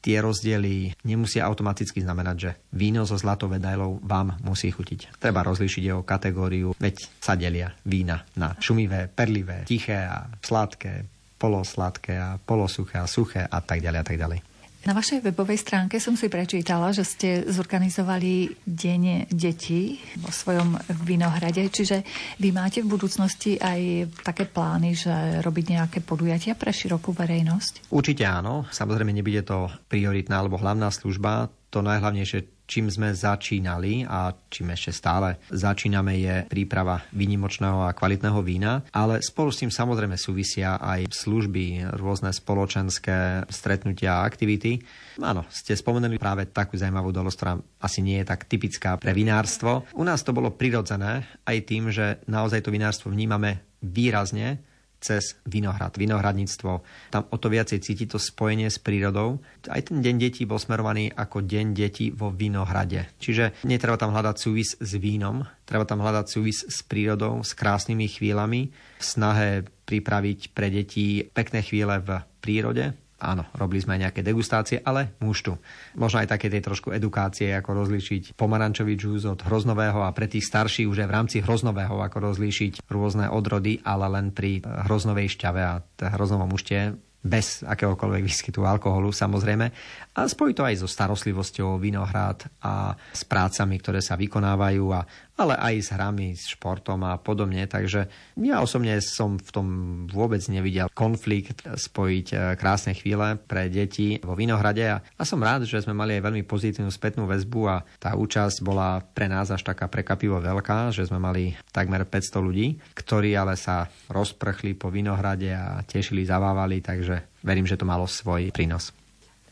tie rozdiely nemusia automaticky znamenať, že víno zo zlatou medailou vám musí chutiť. Treba rozlíšiť jeho kategóriu, veď sa delia vína na šumivé, perlivé, tiché a sladké, polosladké a polosuché a suché a tak ďalej a tak ďalej. Na vašej webovej stránke som si prečítala, že ste zorganizovali Deň detí vo svojom vinohrade, čiže vy máte v budúcnosti aj také plány, že robiť nejaké podujatia pre širokú verejnosť? Určite áno. Samozrejme nebude to prioritná alebo hlavná služba. To najhlavnejšie, čím sme začínali a čím ešte stále začíname je príprava výnimočného a kvalitného vína, ale spolu s tým samozrejme súvisia aj služby, rôzne spoločenské stretnutia a aktivity. Áno, ste spomenuli práve takú zaujímavú udalosť, ktorá asi nie je tak typická pre vinárstvo. U nás to bolo prirodzené aj tým, že naozaj to vinárstvo vnímame výrazne cez vinohrad, vinohradníctvo. Tam o to viacej cíti to spojenie s prírodou. Aj ten deň detí bol smerovaný ako deň detí vo vinohrade. Čiže netreba tam hľadať súvis s vínom, treba tam hľadať súvis s prírodou, s krásnymi chvíľami, v snahe pripraviť pre deti pekné chvíle v prírode, Áno, robili sme aj nejaké degustácie, ale muštu. Možno aj také tej trošku edukácie, ako rozlíšiť pomarančový džús od hroznového a pre tých starších už aj v rámci hroznového, ako rozlíšiť rôzne odrody, ale len pri hroznovej šťave a hroznovom mušte bez akéhokoľvek výskytu alkoholu samozrejme. A spojí to aj so starostlivosťou vinohrad a s prácami, ktoré sa vykonávajú a ale aj s hrami, s športom a podobne. Takže ja osobne som v tom vôbec nevidel konflikt spojiť e, krásne chvíle pre deti vo Vinohrade a, a som rád, že sme mali aj veľmi pozitívnu spätnú väzbu a tá účasť bola pre nás až taká prekapivo veľká, že sme mali takmer 500 ľudí, ktorí ale sa rozprchli po Vinohrade a tešili, zavávali, takže verím, že to malo svoj prínos.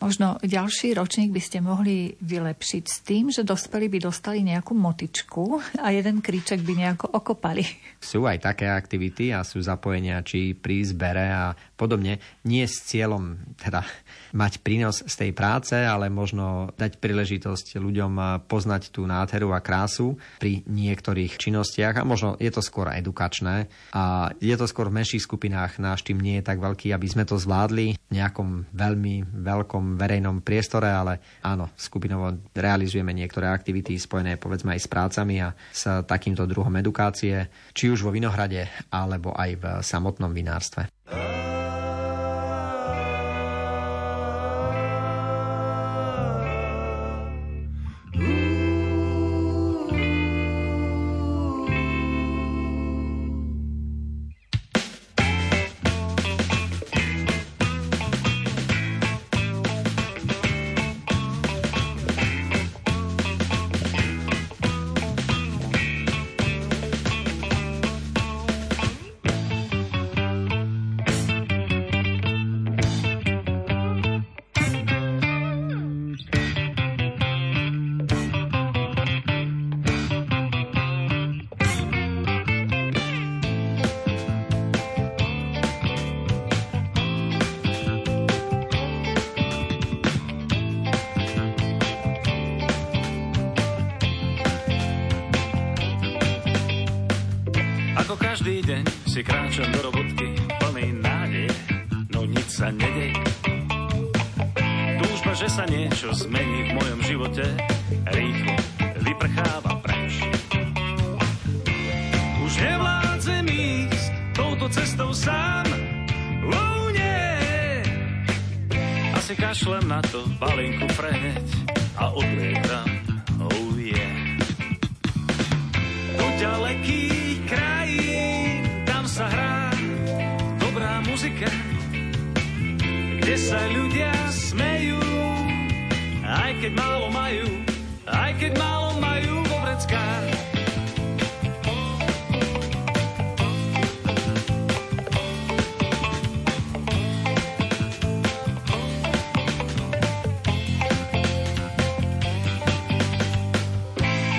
Možno ďalší ročník by ste mohli vylepšiť s tým, že dospelí by dostali nejakú motičku a jeden kríček by nejako okopali. Sú aj také aktivity a sú zapojenia či pri zbere a podobne. Nie s cieľom teda mať prínos z tej práce, ale možno dať príležitosť ľuďom poznať tú nádheru a krásu pri niektorých činnostiach a možno je to skôr edukačné a je to skôr v menších skupinách. Náš tým nie je tak veľký, aby sme to zvládli v nejakom veľmi veľkom verejnom priestore, ale áno, skupinovo realizujeme niektoré aktivity spojené povedzme aj s prácami a s takýmto druhom edukácie, či už vo Vinohrade alebo aj v samotnom vinárstve. Každý deň si kráčam do robotky plný nádej, no nič sa nedej. Túžba, že sa niečo zmení v mojom živote, rýchlo vyprcháva preč. Už nevládzem ísť touto cestou sám, oh nie. Asi kašlem na to, balinku preheť a odlietam, kde sa ľudia smejú, aj keď málo majú, aj keď málo majú vo vreckách.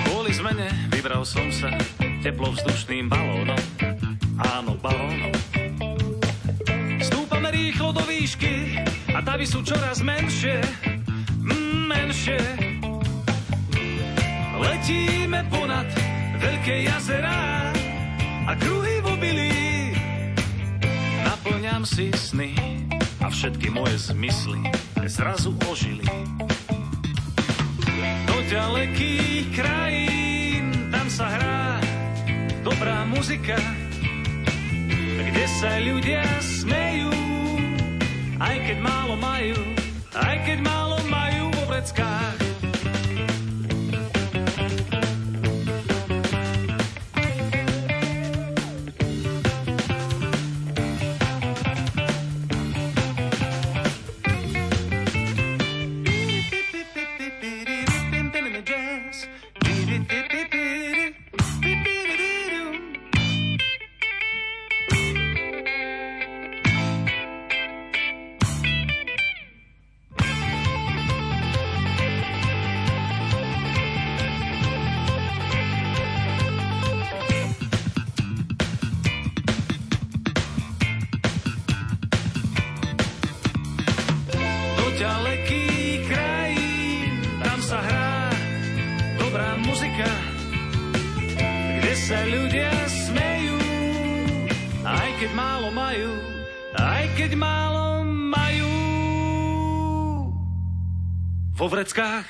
Kvôli zmene vybral som sa teplovzdušným balónom. Tavy sú čoraz menšie, mm, menšie. Letíme ponad veľké jazerá a kruhy v obilí. Naplňam si sny a všetky moje zmysly zrazu ožili. Do ďalekých krajín tam sa hrá dobrá muzika, kde sa ľudia smejú, aj keď málo majú, vo vreckách.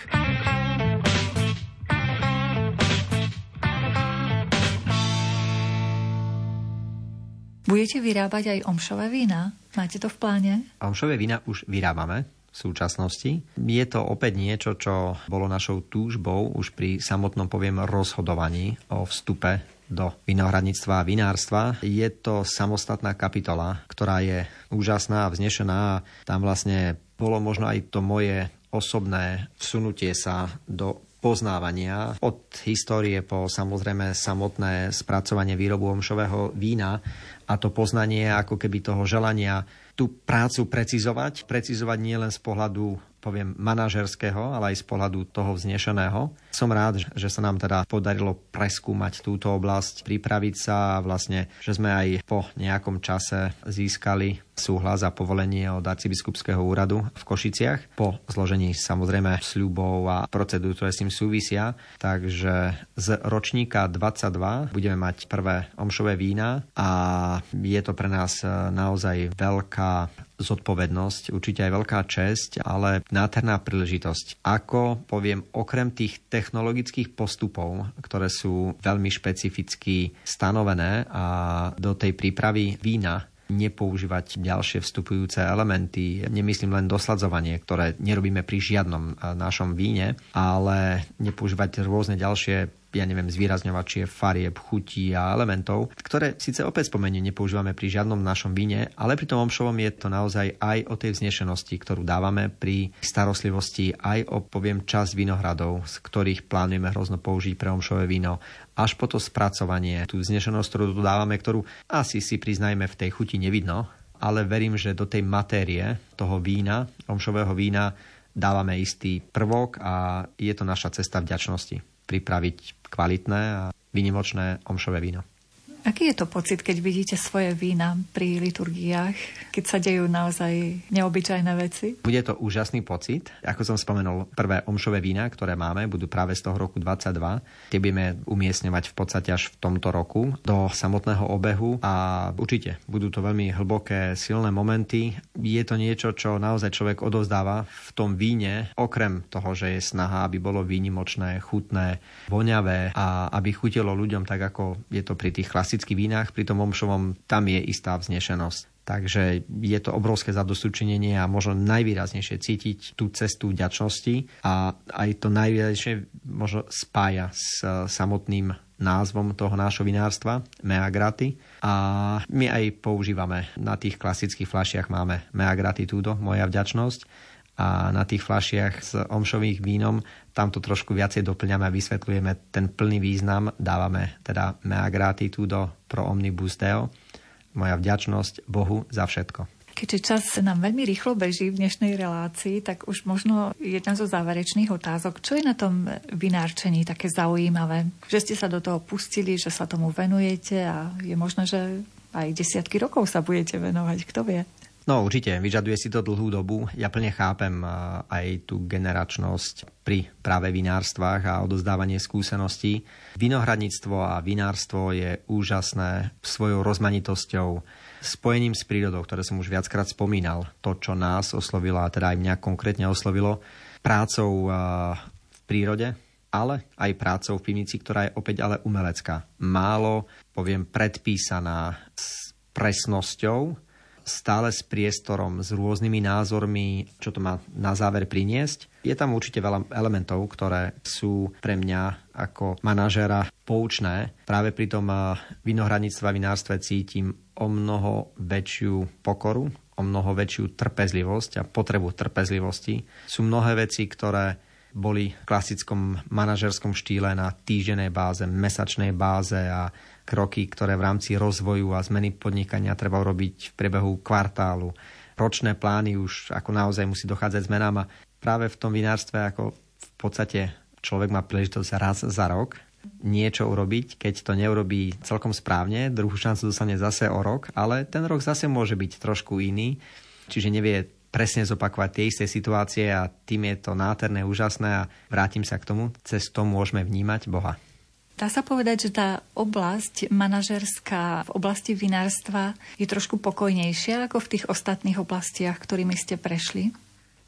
Budete vyrábať aj omšové vína? Máte to v pláne? Omšové vína už vyrábame v súčasnosti. Je to opäť niečo, čo bolo našou túžbou už pri samotnom, poviem, rozhodovaní o vstupe do vinohradníctva a vinárstva. Je to samostatná kapitola, ktorá je úžasná a vznešená tam vlastne bolo možno aj to moje osobné vsunutie sa do poznávania od histórie po samozrejme samotné spracovanie výrobu omšového vína a to poznanie ako keby toho želania tú prácu precizovať. Precizovať nielen z pohľadu poviem, manažerského, ale aj z pohľadu toho vznešeného. Som rád, že sa nám teda podarilo preskúmať túto oblasť, pripraviť sa a vlastne, že sme aj po nejakom čase získali súhlas a povolenie od arcibiskupského úradu v Košiciach po zložení samozrejme sľubov a procedúr, ktoré s tým súvisia. Takže z ročníka 22 budeme mať prvé omšové vína a je to pre nás naozaj veľká zodpovednosť, určite aj veľká česť, ale nádherná príležitosť. Ako poviem, okrem tých technologických postupov, ktoré sú veľmi špecificky stanovené a do tej prípravy vína nepoužívať ďalšie vstupujúce elementy. Nemyslím len dosladzovanie, ktoré nerobíme pri žiadnom našom víne, ale nepoužívať rôzne ďalšie ja neviem, zvýrazňovačie farieb, chutí a elementov, ktoré síce opäť spomenie nepoužívame pri žiadnom našom víne, ale pri tom omšovom je to naozaj aj o tej vznešenosti, ktorú dávame pri starostlivosti, aj o, poviem, čas vinohradov, z ktorých plánujeme hrozno použiť pre omšové víno, až po to spracovanie, tú vznešenosť, ktorú dávame, ktorú asi si priznajme v tej chuti nevidno, ale verím, že do tej matérie toho vína, omšového vína, dávame istý prvok a je to naša cesta vďačnosti pripraviť kvalitné a vynimočné omšové víno. Aký je to pocit, keď vidíte svoje vína pri liturgiách, keď sa dejú naozaj neobyčajné veci? Bude to úžasný pocit. Ako som spomenul, prvé omšové vína, ktoré máme, budú práve z toho roku 22. Tie budeme umiestňovať v podstate až v tomto roku do samotného obehu a určite budú to veľmi hlboké, silné momenty. Je to niečo, čo naozaj človek odovzdáva v tom víne, okrem toho, že je snaha, aby bolo výnimočné, chutné, voňavé a aby chutilo ľuďom tak, ako je to pri tých klasických klasických vínach, pri tom omšovom tam je istá vznešenosť. Takže je to obrovské zadostučinenie a možno najvýraznejšie cítiť tú cestu vďačnosti a aj to najvýraznejšie možno spája s samotným názvom toho nášho vinárstva, Mea Grati. A my aj používame na tých klasických fľašiach máme Mea Gratitudo, moja vďačnosť a na tých fľašiach s omšových vínom tam to trošku viacej doplňame a vysvetľujeme ten plný význam. Dávame teda mea gratitudo pro omnibus deo, moja vďačnosť Bohu za všetko. Keďže čas nám veľmi rýchlo beží v dnešnej relácii, tak už možno jedna zo záverečných otázok. Čo je na tom vynárčení také zaujímavé? Že ste sa do toho pustili, že sa tomu venujete a je možné, že aj desiatky rokov sa budete venovať, kto vie? No určite, vyžaduje si to dlhú dobu. Ja plne chápem aj tú generačnosť pri práve vinárstvách a odozdávanie skúseností. Vinohradníctvo a vinárstvo je úžasné svojou rozmanitosťou, spojením s prírodou, ktoré som už viackrát spomínal. To, čo nás oslovilo, a teda aj mňa konkrétne oslovilo, prácou v prírode, ale aj prácou v pivnici, ktorá je opäť ale umelecká. Málo, poviem, predpísaná s presnosťou, stále s priestorom, s rôznymi názormi, čo to má na záver priniesť. Je tam určite veľa elementov, ktoré sú pre mňa ako manažera poučné. Práve pri tom eh, vinohradníctve a vinárstve cítim o mnoho väčšiu pokoru, o mnoho väčšiu trpezlivosť a potrebu trpezlivosti. Sú mnohé veci, ktoré boli v klasickom manažerskom štýle na týždenej báze, mesačnej báze a kroky, ktoré v rámci rozvoju a zmeny podnikania treba urobiť v priebehu kvartálu. Ročné plány už ako naozaj musí dochádzať zmenám a práve v tom vinárstve ako v podstate človek má príležitosť raz za rok niečo urobiť, keď to neurobí celkom správne, druhú šancu dostane zase o rok, ale ten rok zase môže byť trošku iný, čiže nevie presne zopakovať tie isté situácie a tým je to náterné, úžasné a vrátim sa k tomu, cez to môžeme vnímať Boha. Dá sa povedať, že tá oblasť manažerská v oblasti vinárstva je trošku pokojnejšia ako v tých ostatných oblastiach, ktorými ste prešli?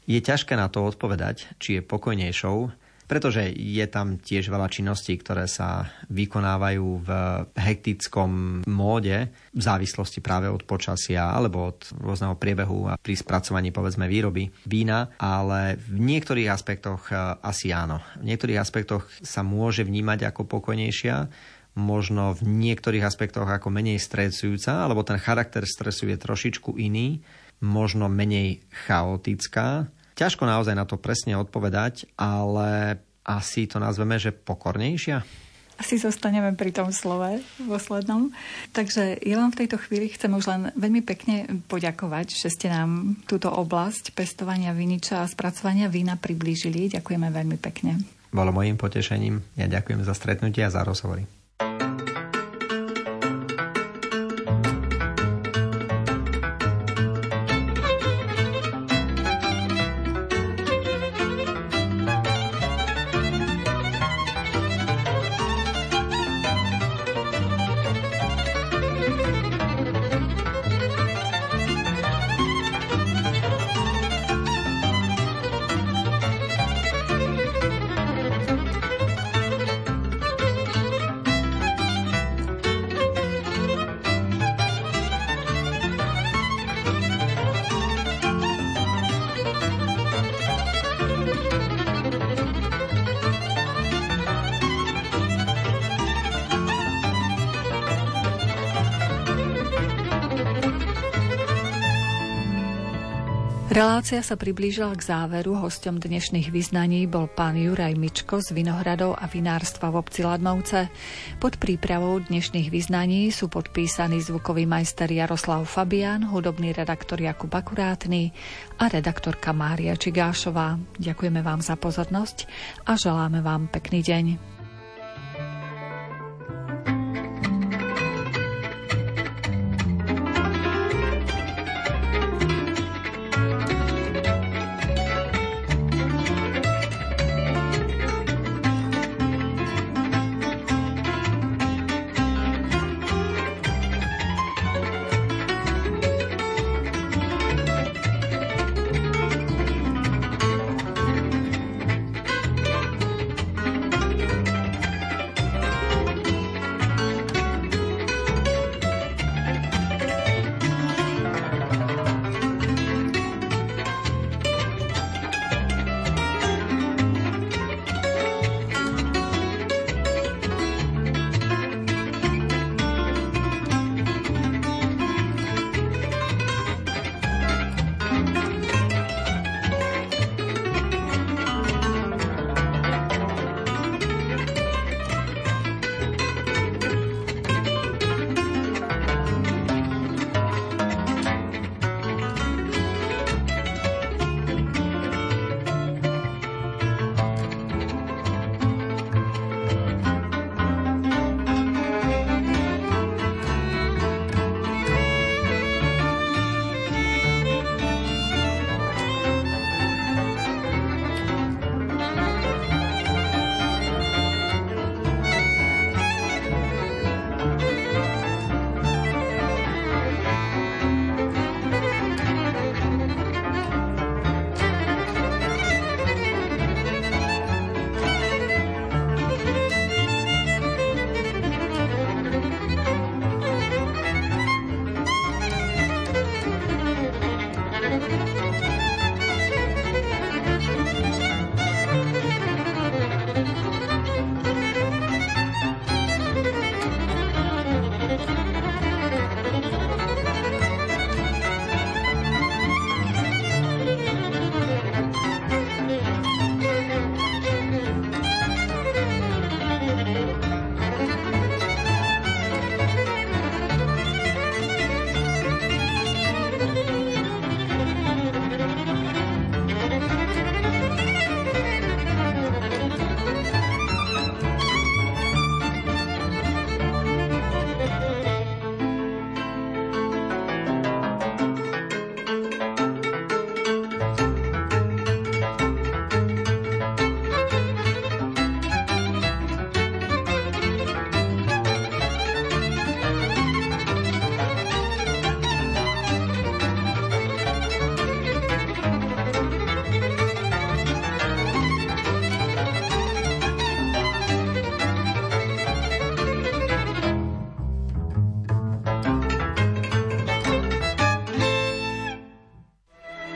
Je ťažké na to odpovedať, či je pokojnejšou, pretože je tam tiež veľa činností, ktoré sa vykonávajú v hektickom móde v závislosti práve od počasia alebo od rôzneho priebehu a pri spracovaní povedzme výroby vína, ale v niektorých aspektoch e, asi áno. V niektorých aspektoch sa môže vnímať ako pokojnejšia, možno v niektorých aspektoch ako menej stresujúca, alebo ten charakter stresu je trošičku iný, možno menej chaotická, Ťažko naozaj na to presne odpovedať, ale asi to nazveme, že pokornejšia. Asi zostaneme pri tom slove poslednom. Takže ja vám v tejto chvíli chcem už len veľmi pekne poďakovať, že ste nám túto oblasť pestovania viniča a spracovania vína priblížili. Ďakujeme veľmi pekne. Bolo mojim potešením. Ja ďakujem za stretnutie a za rozhovory. Relácia sa priblížila k záveru. Hostom dnešných vyznaní bol pán Juraj Mičko z Vinohradov a vinárstva v obci Ladmovce. Pod prípravou dnešných vyznaní sú podpísaní zvukový majster Jaroslav Fabian, hudobný redaktor Jakub Akurátny a redaktorka Mária Čigášová. Ďakujeme vám za pozornosť a želáme vám pekný deň.